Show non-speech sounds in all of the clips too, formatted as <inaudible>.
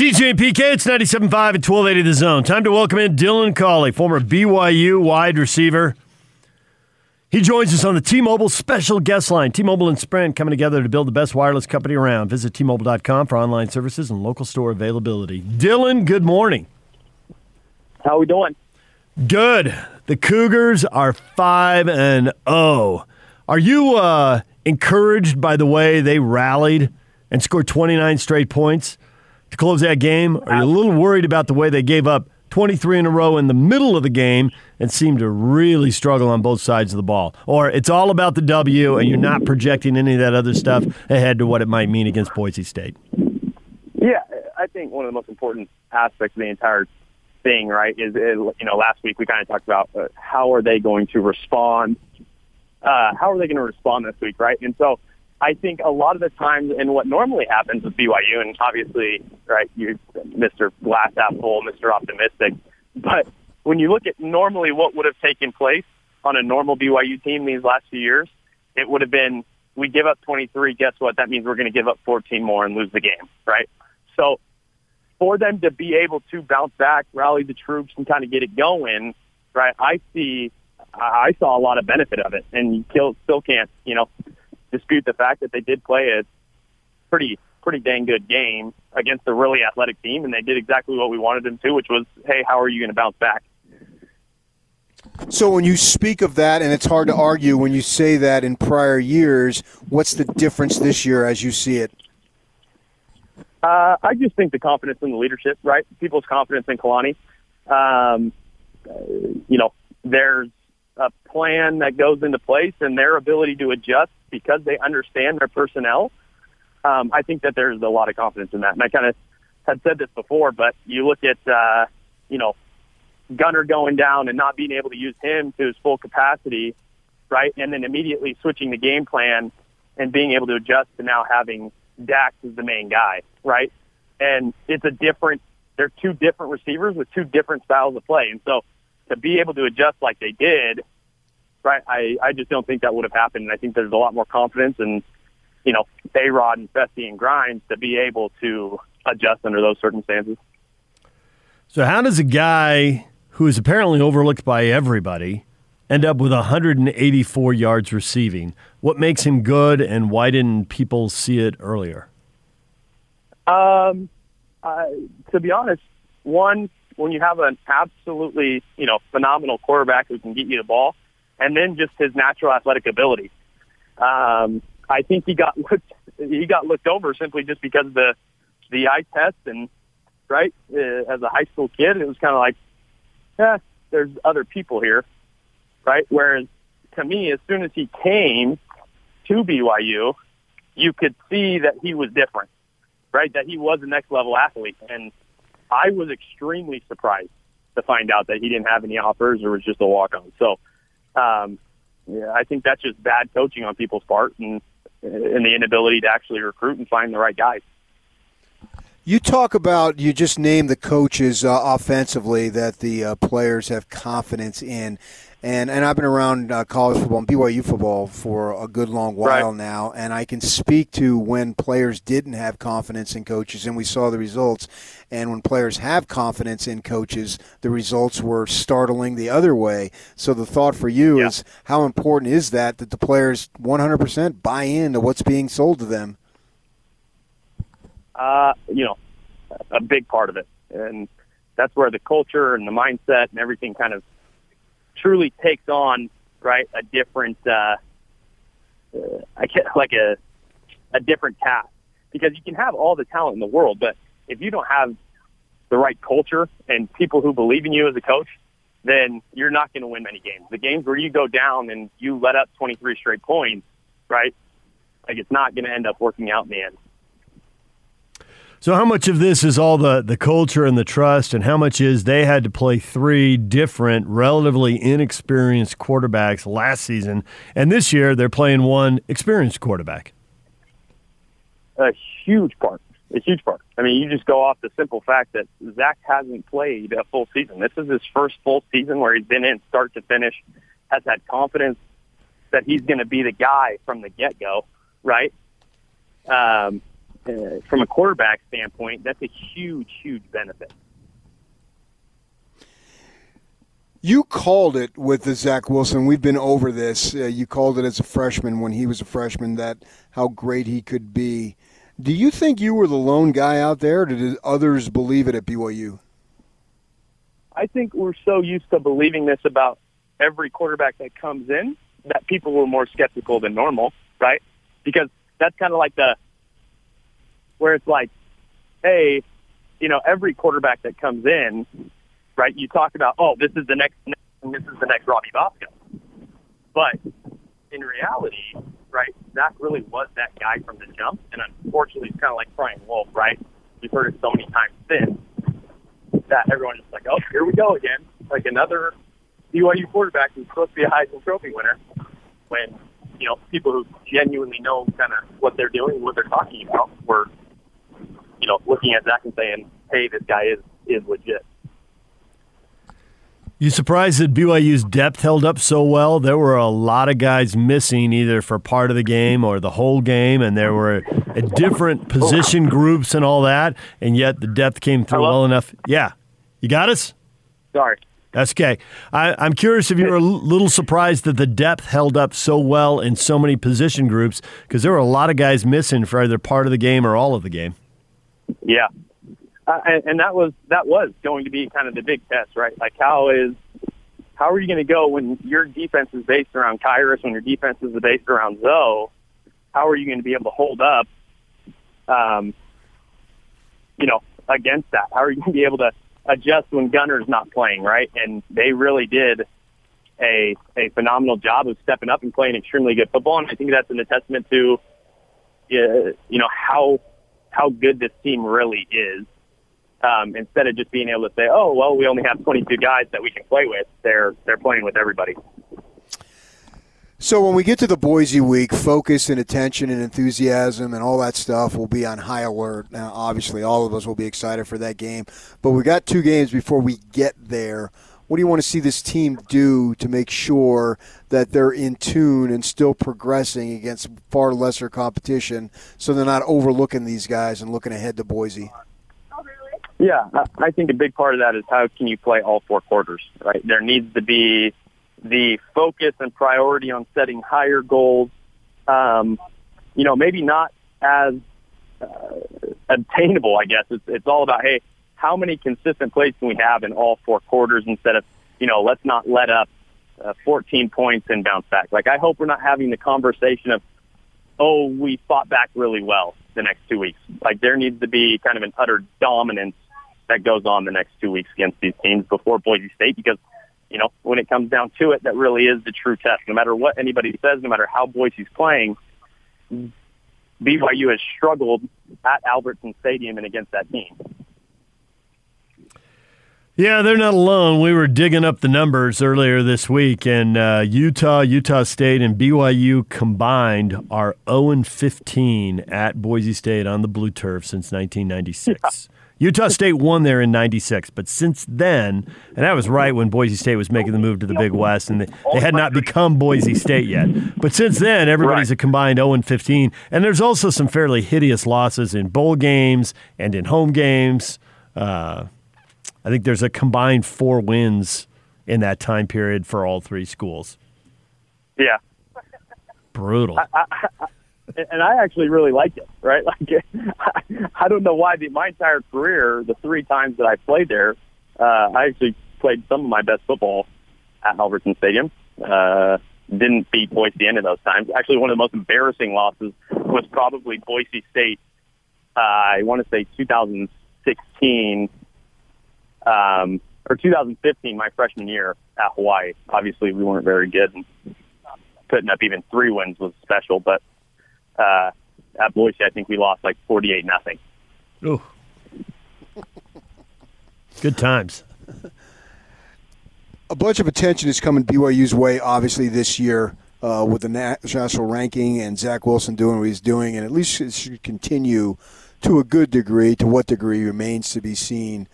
DJ and PK, it's 97.5 at 1280 The Zone. Time to welcome in Dylan Collie, former BYU wide receiver. He joins us on the T-Mobile special guest line. T-Mobile and Sprint coming together to build the best wireless company around. Visit T-Mobile.com for online services and local store availability. Dylan, good morning. How are we doing? Good. The Cougars are 5 and 0. Are you uh, encouraged by the way they rallied and scored 29 straight points? To close that game? Are you a little worried about the way they gave up 23 in a row in the middle of the game and seemed to really struggle on both sides of the ball? Or it's all about the W and you're not projecting any of that other stuff ahead to what it might mean against Boise State? Yeah, I think one of the most important aspects of the entire thing, right, is, you know, last week we kind of talked about uh, how are they going to respond? Uh, how are they going to respond this week, right? And so I think a lot of the times, and what normally happens with BYU, and obviously, right, you, Mr. Glass half full, Mr. Optimistic, but when you look at normally what would have taken place on a normal BYU team these last few years, it would have been we give up 23. Guess what? That means we're going to give up 14 more and lose the game, right? So for them to be able to bounce back, rally the troops, and kind of get it going, right? I see, I saw a lot of benefit of it, and you still still can't, you know, dispute the fact that they did play a pretty pretty dang good game against a really athletic team, and they did exactly what we wanted them to, which was, hey, how are you going to bounce back? So when you speak of that, and it's hard to argue when you say that in prior years, what's the difference this year as you see it? Uh, I just think the confidence in the leadership, right? People's confidence in Kalani. Um, uh, you know, there's a plan that goes into place and their ability to adjust because they understand their personnel. Um, I think that there's a lot of confidence in that. And I kind of had said this before, but you look at, uh, you know, Gunner going down and not being able to use him to his full capacity, right? And then immediately switching the game plan and being able to adjust to now having Dax as the main guy, right? And it's a different, they're two different receivers with two different styles of play. And so to be able to adjust like they did right? I, I just don't think that would have happened. And I think there's a lot more confidence and, you know, A-Rod and Fesi and Grimes to be able to adjust under those circumstances. So how does a guy who is apparently overlooked by everybody end up with 184 yards receiving? What makes him good, and why didn't people see it earlier? Um, uh, to be honest, one when you have an absolutely you know phenomenal quarterback who can get you the ball, and then just his natural athletic ability. Um, I think he got <laughs> looked he got looked over simply just because of the the eye test and right uh, as a high school kid it was kind of like yeah there's other people here right? Whereas to me as soon as he came to BYU you could see that he was different right? That he was a next level athlete. And I was extremely surprised to find out that he didn't have any offers or was just a walk on so um, yeah, I think that's just bad coaching on people's part and and the inability to actually recruit and find the right guys. You talk about you just named the coaches uh, offensively that the uh, players have confidence in, and and I've been around uh, college football and BYU football for a good long while right. now, and I can speak to when players didn't have confidence in coaches, and we saw the results. And when players have confidence in coaches, the results were startling the other way. So the thought for you yeah. is how important is that that the players 100% buy into what's being sold to them? Uh, you know, a big part of it, and that's where the culture and the mindset and everything kind of truly takes on right a different uh, uh, I get like a a different task because you can have all the talent in the world, but if you don't have the right culture and people who believe in you as a coach, then you're not going to win many games. The games where you go down and you let up 23 straight points, right? Like it's not going to end up working out in the end. So, how much of this is all the, the culture and the trust, and how much is they had to play three different, relatively inexperienced quarterbacks last season, and this year they're playing one experienced quarterback? A huge part. A huge part. I mean, you just go off the simple fact that Zach hasn't played a full season. This is his first full season where he's been in start to finish, has had confidence that he's going to be the guy from the get go, right? Um, uh, from a quarterback standpoint, that's a huge, huge benefit. You called it with the Zach Wilson. We've been over this. Uh, you called it as a freshman when he was a freshman that how great he could be. Do you think you were the lone guy out there, or did others believe it at BYU? I think we're so used to believing this about every quarterback that comes in that people were more skeptical than normal, right? Because that's kind of like the where it's like, hey, you know, every quarterback that comes in, right? You talk about, oh, this is the next, this is the next Robbie Bosco, but in reality, right, Zach really was that guy from the jump, and unfortunately, it's kind of like Brian Wolf, right? We've heard it so many times since that everyone is like, oh, here we go again, like another BYU quarterback who's supposed to be a Heisman Trophy winner, when you know people who genuinely know kind of what they're doing, what they're talking about, were know looking at Zach and saying, hey, this guy is is legit. You surprised that BYU's depth held up so well? There were a lot of guys missing either for part of the game or the whole game, and there were different position groups and all that, and yet the depth came through Hello? well enough. Yeah. You got us? Sorry. That's okay. I, I'm curious if you were a little surprised that the depth held up so well in so many position groups because there were a lot of guys missing for either part of the game or all of the game. Yeah, uh, and, and that was that was going to be kind of the big test, right? Like how is how are you going to go when your defense is based around Khyiris, when your defense is based around Zoe? How are you going to be able to hold up, um, you know, against that? How are you going to be able to adjust when Gunner's not playing, right? And they really did a a phenomenal job of stepping up and playing extremely good football, and I think that's a testament to, uh, you know, how how good this team really is. Um, instead of just being able to say, "Oh, well, we only have 22 guys that we can play with," they're they're playing with everybody. So when we get to the Boise week, focus and attention and enthusiasm and all that stuff will be on high alert. Now, obviously, all of us will be excited for that game, but we got two games before we get there. What do you want to see this team do to make sure that they're in tune and still progressing against far lesser competition, so they're not overlooking these guys and looking ahead to Boise? Yeah, I- think a big part of that is how can you play all four quarters, right? There needs to be the focus and priority on setting higher goals. Um, you know, maybe not as uh, obtainable, I guess. It's, it's all about, hey, how many consistent plays can we have in all four quarters instead of, you know, let's not let up uh, 14 points and bounce back. Like, I hope we're not having the conversation of, oh, we fought back really well the next two weeks. Like, there needs to be kind of an utter dominance that goes on the next two weeks against these teams before Boise State because, you know, when it comes down to it, that really is the true test. No matter what anybody says, no matter how Boise's playing, BYU has struggled at Albertson Stadium and against that team. Yeah, they're not alone. We were digging up the numbers earlier this week, and uh, Utah, Utah State, and BYU combined are 0 15 at Boise State on the blue turf since 1996. Utah State won there in 96, but since then, and that was right when Boise State was making the move to the Big West, and they, they had not become Boise State yet. But since then, everybody's Right. a combined 0 15. And there's also some fairly hideous losses in bowl games and in home games. Uh, I think there's a combined four wins in that time period for all three schools. Yeah. Brutal. and I actually really like it, right? <laughs> Like, I don't know why. The, my entire career, the three times that I played there, uh, I actually played some of my best football at Albertson Stadium. Uh, didn't beat Boise any of those times. Actually, one of the most embarrassing losses was probably Boise State. Uh, I want to say 2016 um, or 2015, my freshman year at Hawaii. Obviously, we weren't very good, and putting up even three wins was special. But uh, at Boise, I think we lost like 48 nothing. Ooh. Good times. a bunch of attention is coming BYU's way, obviously, this year uh, with the national ranking and Zach Wilson doing what he's doing, and at least it should continue to a good degree. To what degree remains to be seen.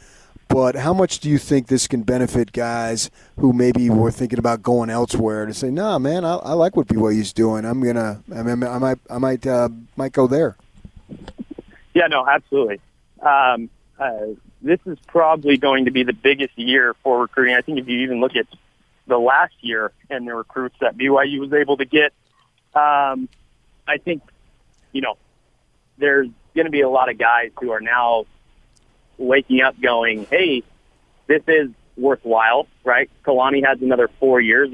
But how much do you think this can benefit guys who maybe were thinking about going elsewhere to say, "Nah, man, I, I like what BYU's doing. I'm gonna, I, mean, I might, I might, uh, might go there." Yeah, no, absolutely. Um, uh, this is probably going to be the biggest year for recruiting. I think if you even look at the last year and the recruits that BYU was able to get, um, I think, you know, there's going to be a lot of guys who are now waking up going, hey, this is worthwhile, right? Kalani has another four years.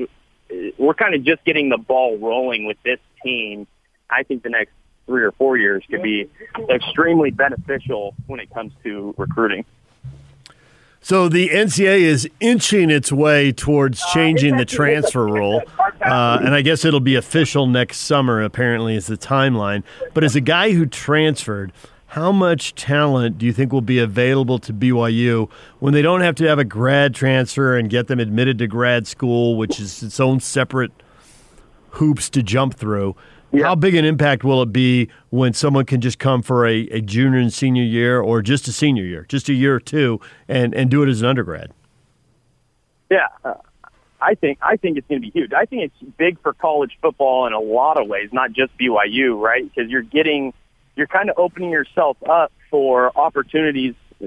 We're kind of just getting the ball rolling with this team. I think the next three or four years could be extremely beneficial when it comes to recruiting. So the NCAA is inching its way towards changing the transfer rule, uh, and I guess it'll be official next summer. Apparently, is the timeline. But as a guy who transferred, how much talent do you think will be available to BYU when they don't have to have a grad transfer and get them admitted to grad school, which is its own separate hoops to jump through? Yeah. How big an impact will it be when someone can just come for a, a junior and senior year or just a senior year, just a year or two, and, and do it as an undergrad? Yeah, uh, I think I think it's going to be huge. I think it's big for college football in a lot of ways, not just BYU, right? Because you're getting, you're kind of opening yourself up for opportunities uh,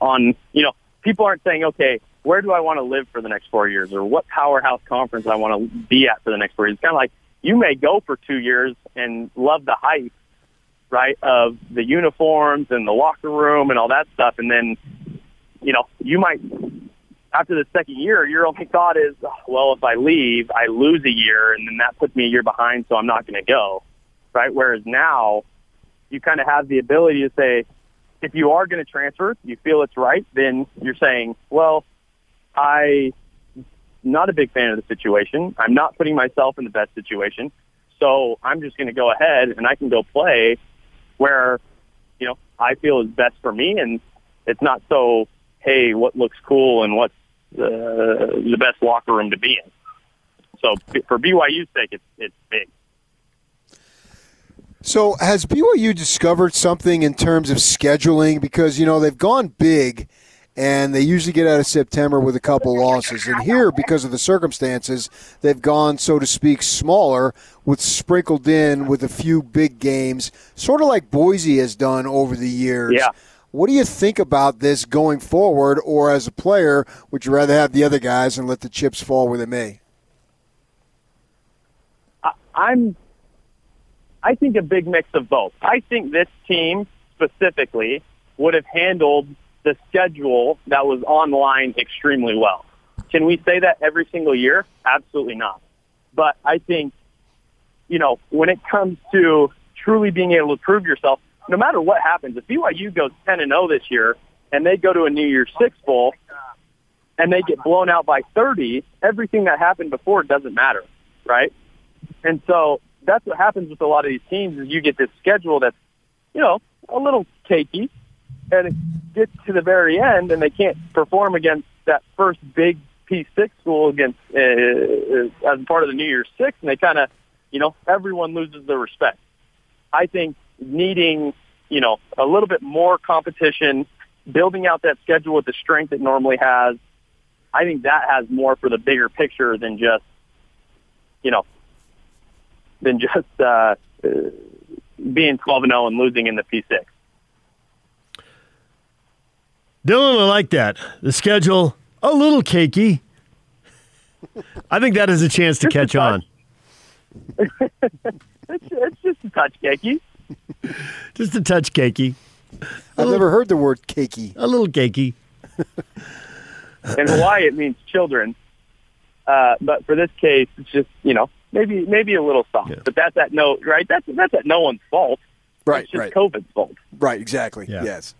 on, you know, people aren't saying, okay, where do I want to live for the next four years, or what powerhouse conference I want to be at for the next four years. It's kind of like you may go for two years and love the hype, right, of the uniforms and the locker room and all that stuff, and then, you know, you might after the second year, your only thought is, oh, well, if I leave, I lose a year, and then that puts me a year behind, so I'm not going to go, right? Whereas now, you kind of have the ability to say, if you are going to transfer, you feel it's right, then you're saying, well, I'm not a big fan of the situation. I'm not putting myself in the best situation. So I'm just going to go ahead and I can go play where, you know, I feel is best for me. And it's not so, hey, what looks cool and what's the, the best locker room to be in. So for BYU's sake, it's, it's big. So has BYU discovered something in terms of scheduling? Because, you know, they've gone big – and they usually get out of September with a couple losses. And here, because of the circumstances, they've gone, so to speak, smaller, with sprinkled in with a few big games, sort of like Boise has done over the years. Yeah. What do you think about this going forward, or as a player, would you rather have the other guys and let the chips fall where they may? I'm. I think a big mix of both. I think this team specifically would have handled the schedule that was online extremely well. Can we say that every single year? Absolutely not. But I think, you know, when it comes to truly being able to prove yourself, no matter what happens, if BYU goes 10 and 0 this year and they go to a New Year's Six bowl and they get blown out by 30, everything that happened before doesn't matter, right? And so that's what happens with a lot of these teams is you get this schedule that's, you know, a little cakey, and it gets to the very end and they can't perform against that first big P6 school against uh, uh, as part of the New Year's Six, and they kind of, you know, everyone loses their respect. I think needing, you know, a little bit more competition, building out that schedule with the strength it normally has, I think that has more for the bigger picture than just, you know, than just uh, uh being 12 and 0 and losing in the P6. Dylan, I like that. The schedule, a little cakey. I think that is a chance to catch on. <laughs> it's, it's just a touch cakey. just a touch cakey. I've little, never heard the word cakey. A little cakey. In Hawaii, it means children. Uh, but for this case, it's just you know maybe maybe a little soft. Yeah. But that's at no right. That's that's at no one's fault. Right. It's just right. COVID's fault. Right. Exactly. Yeah. Yes.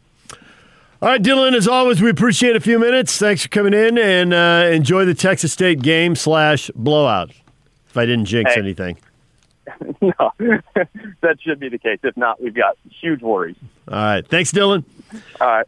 All right, Dylan. As always, we appreciate a few minutes. Thanks for coming in and uh, enjoy the Texas State game slash blowout. If I didn't jinx hey. anything. <laughs> no, <laughs> that should be the case. If not, we've got huge worries. All right. Thanks, Dylan. All right.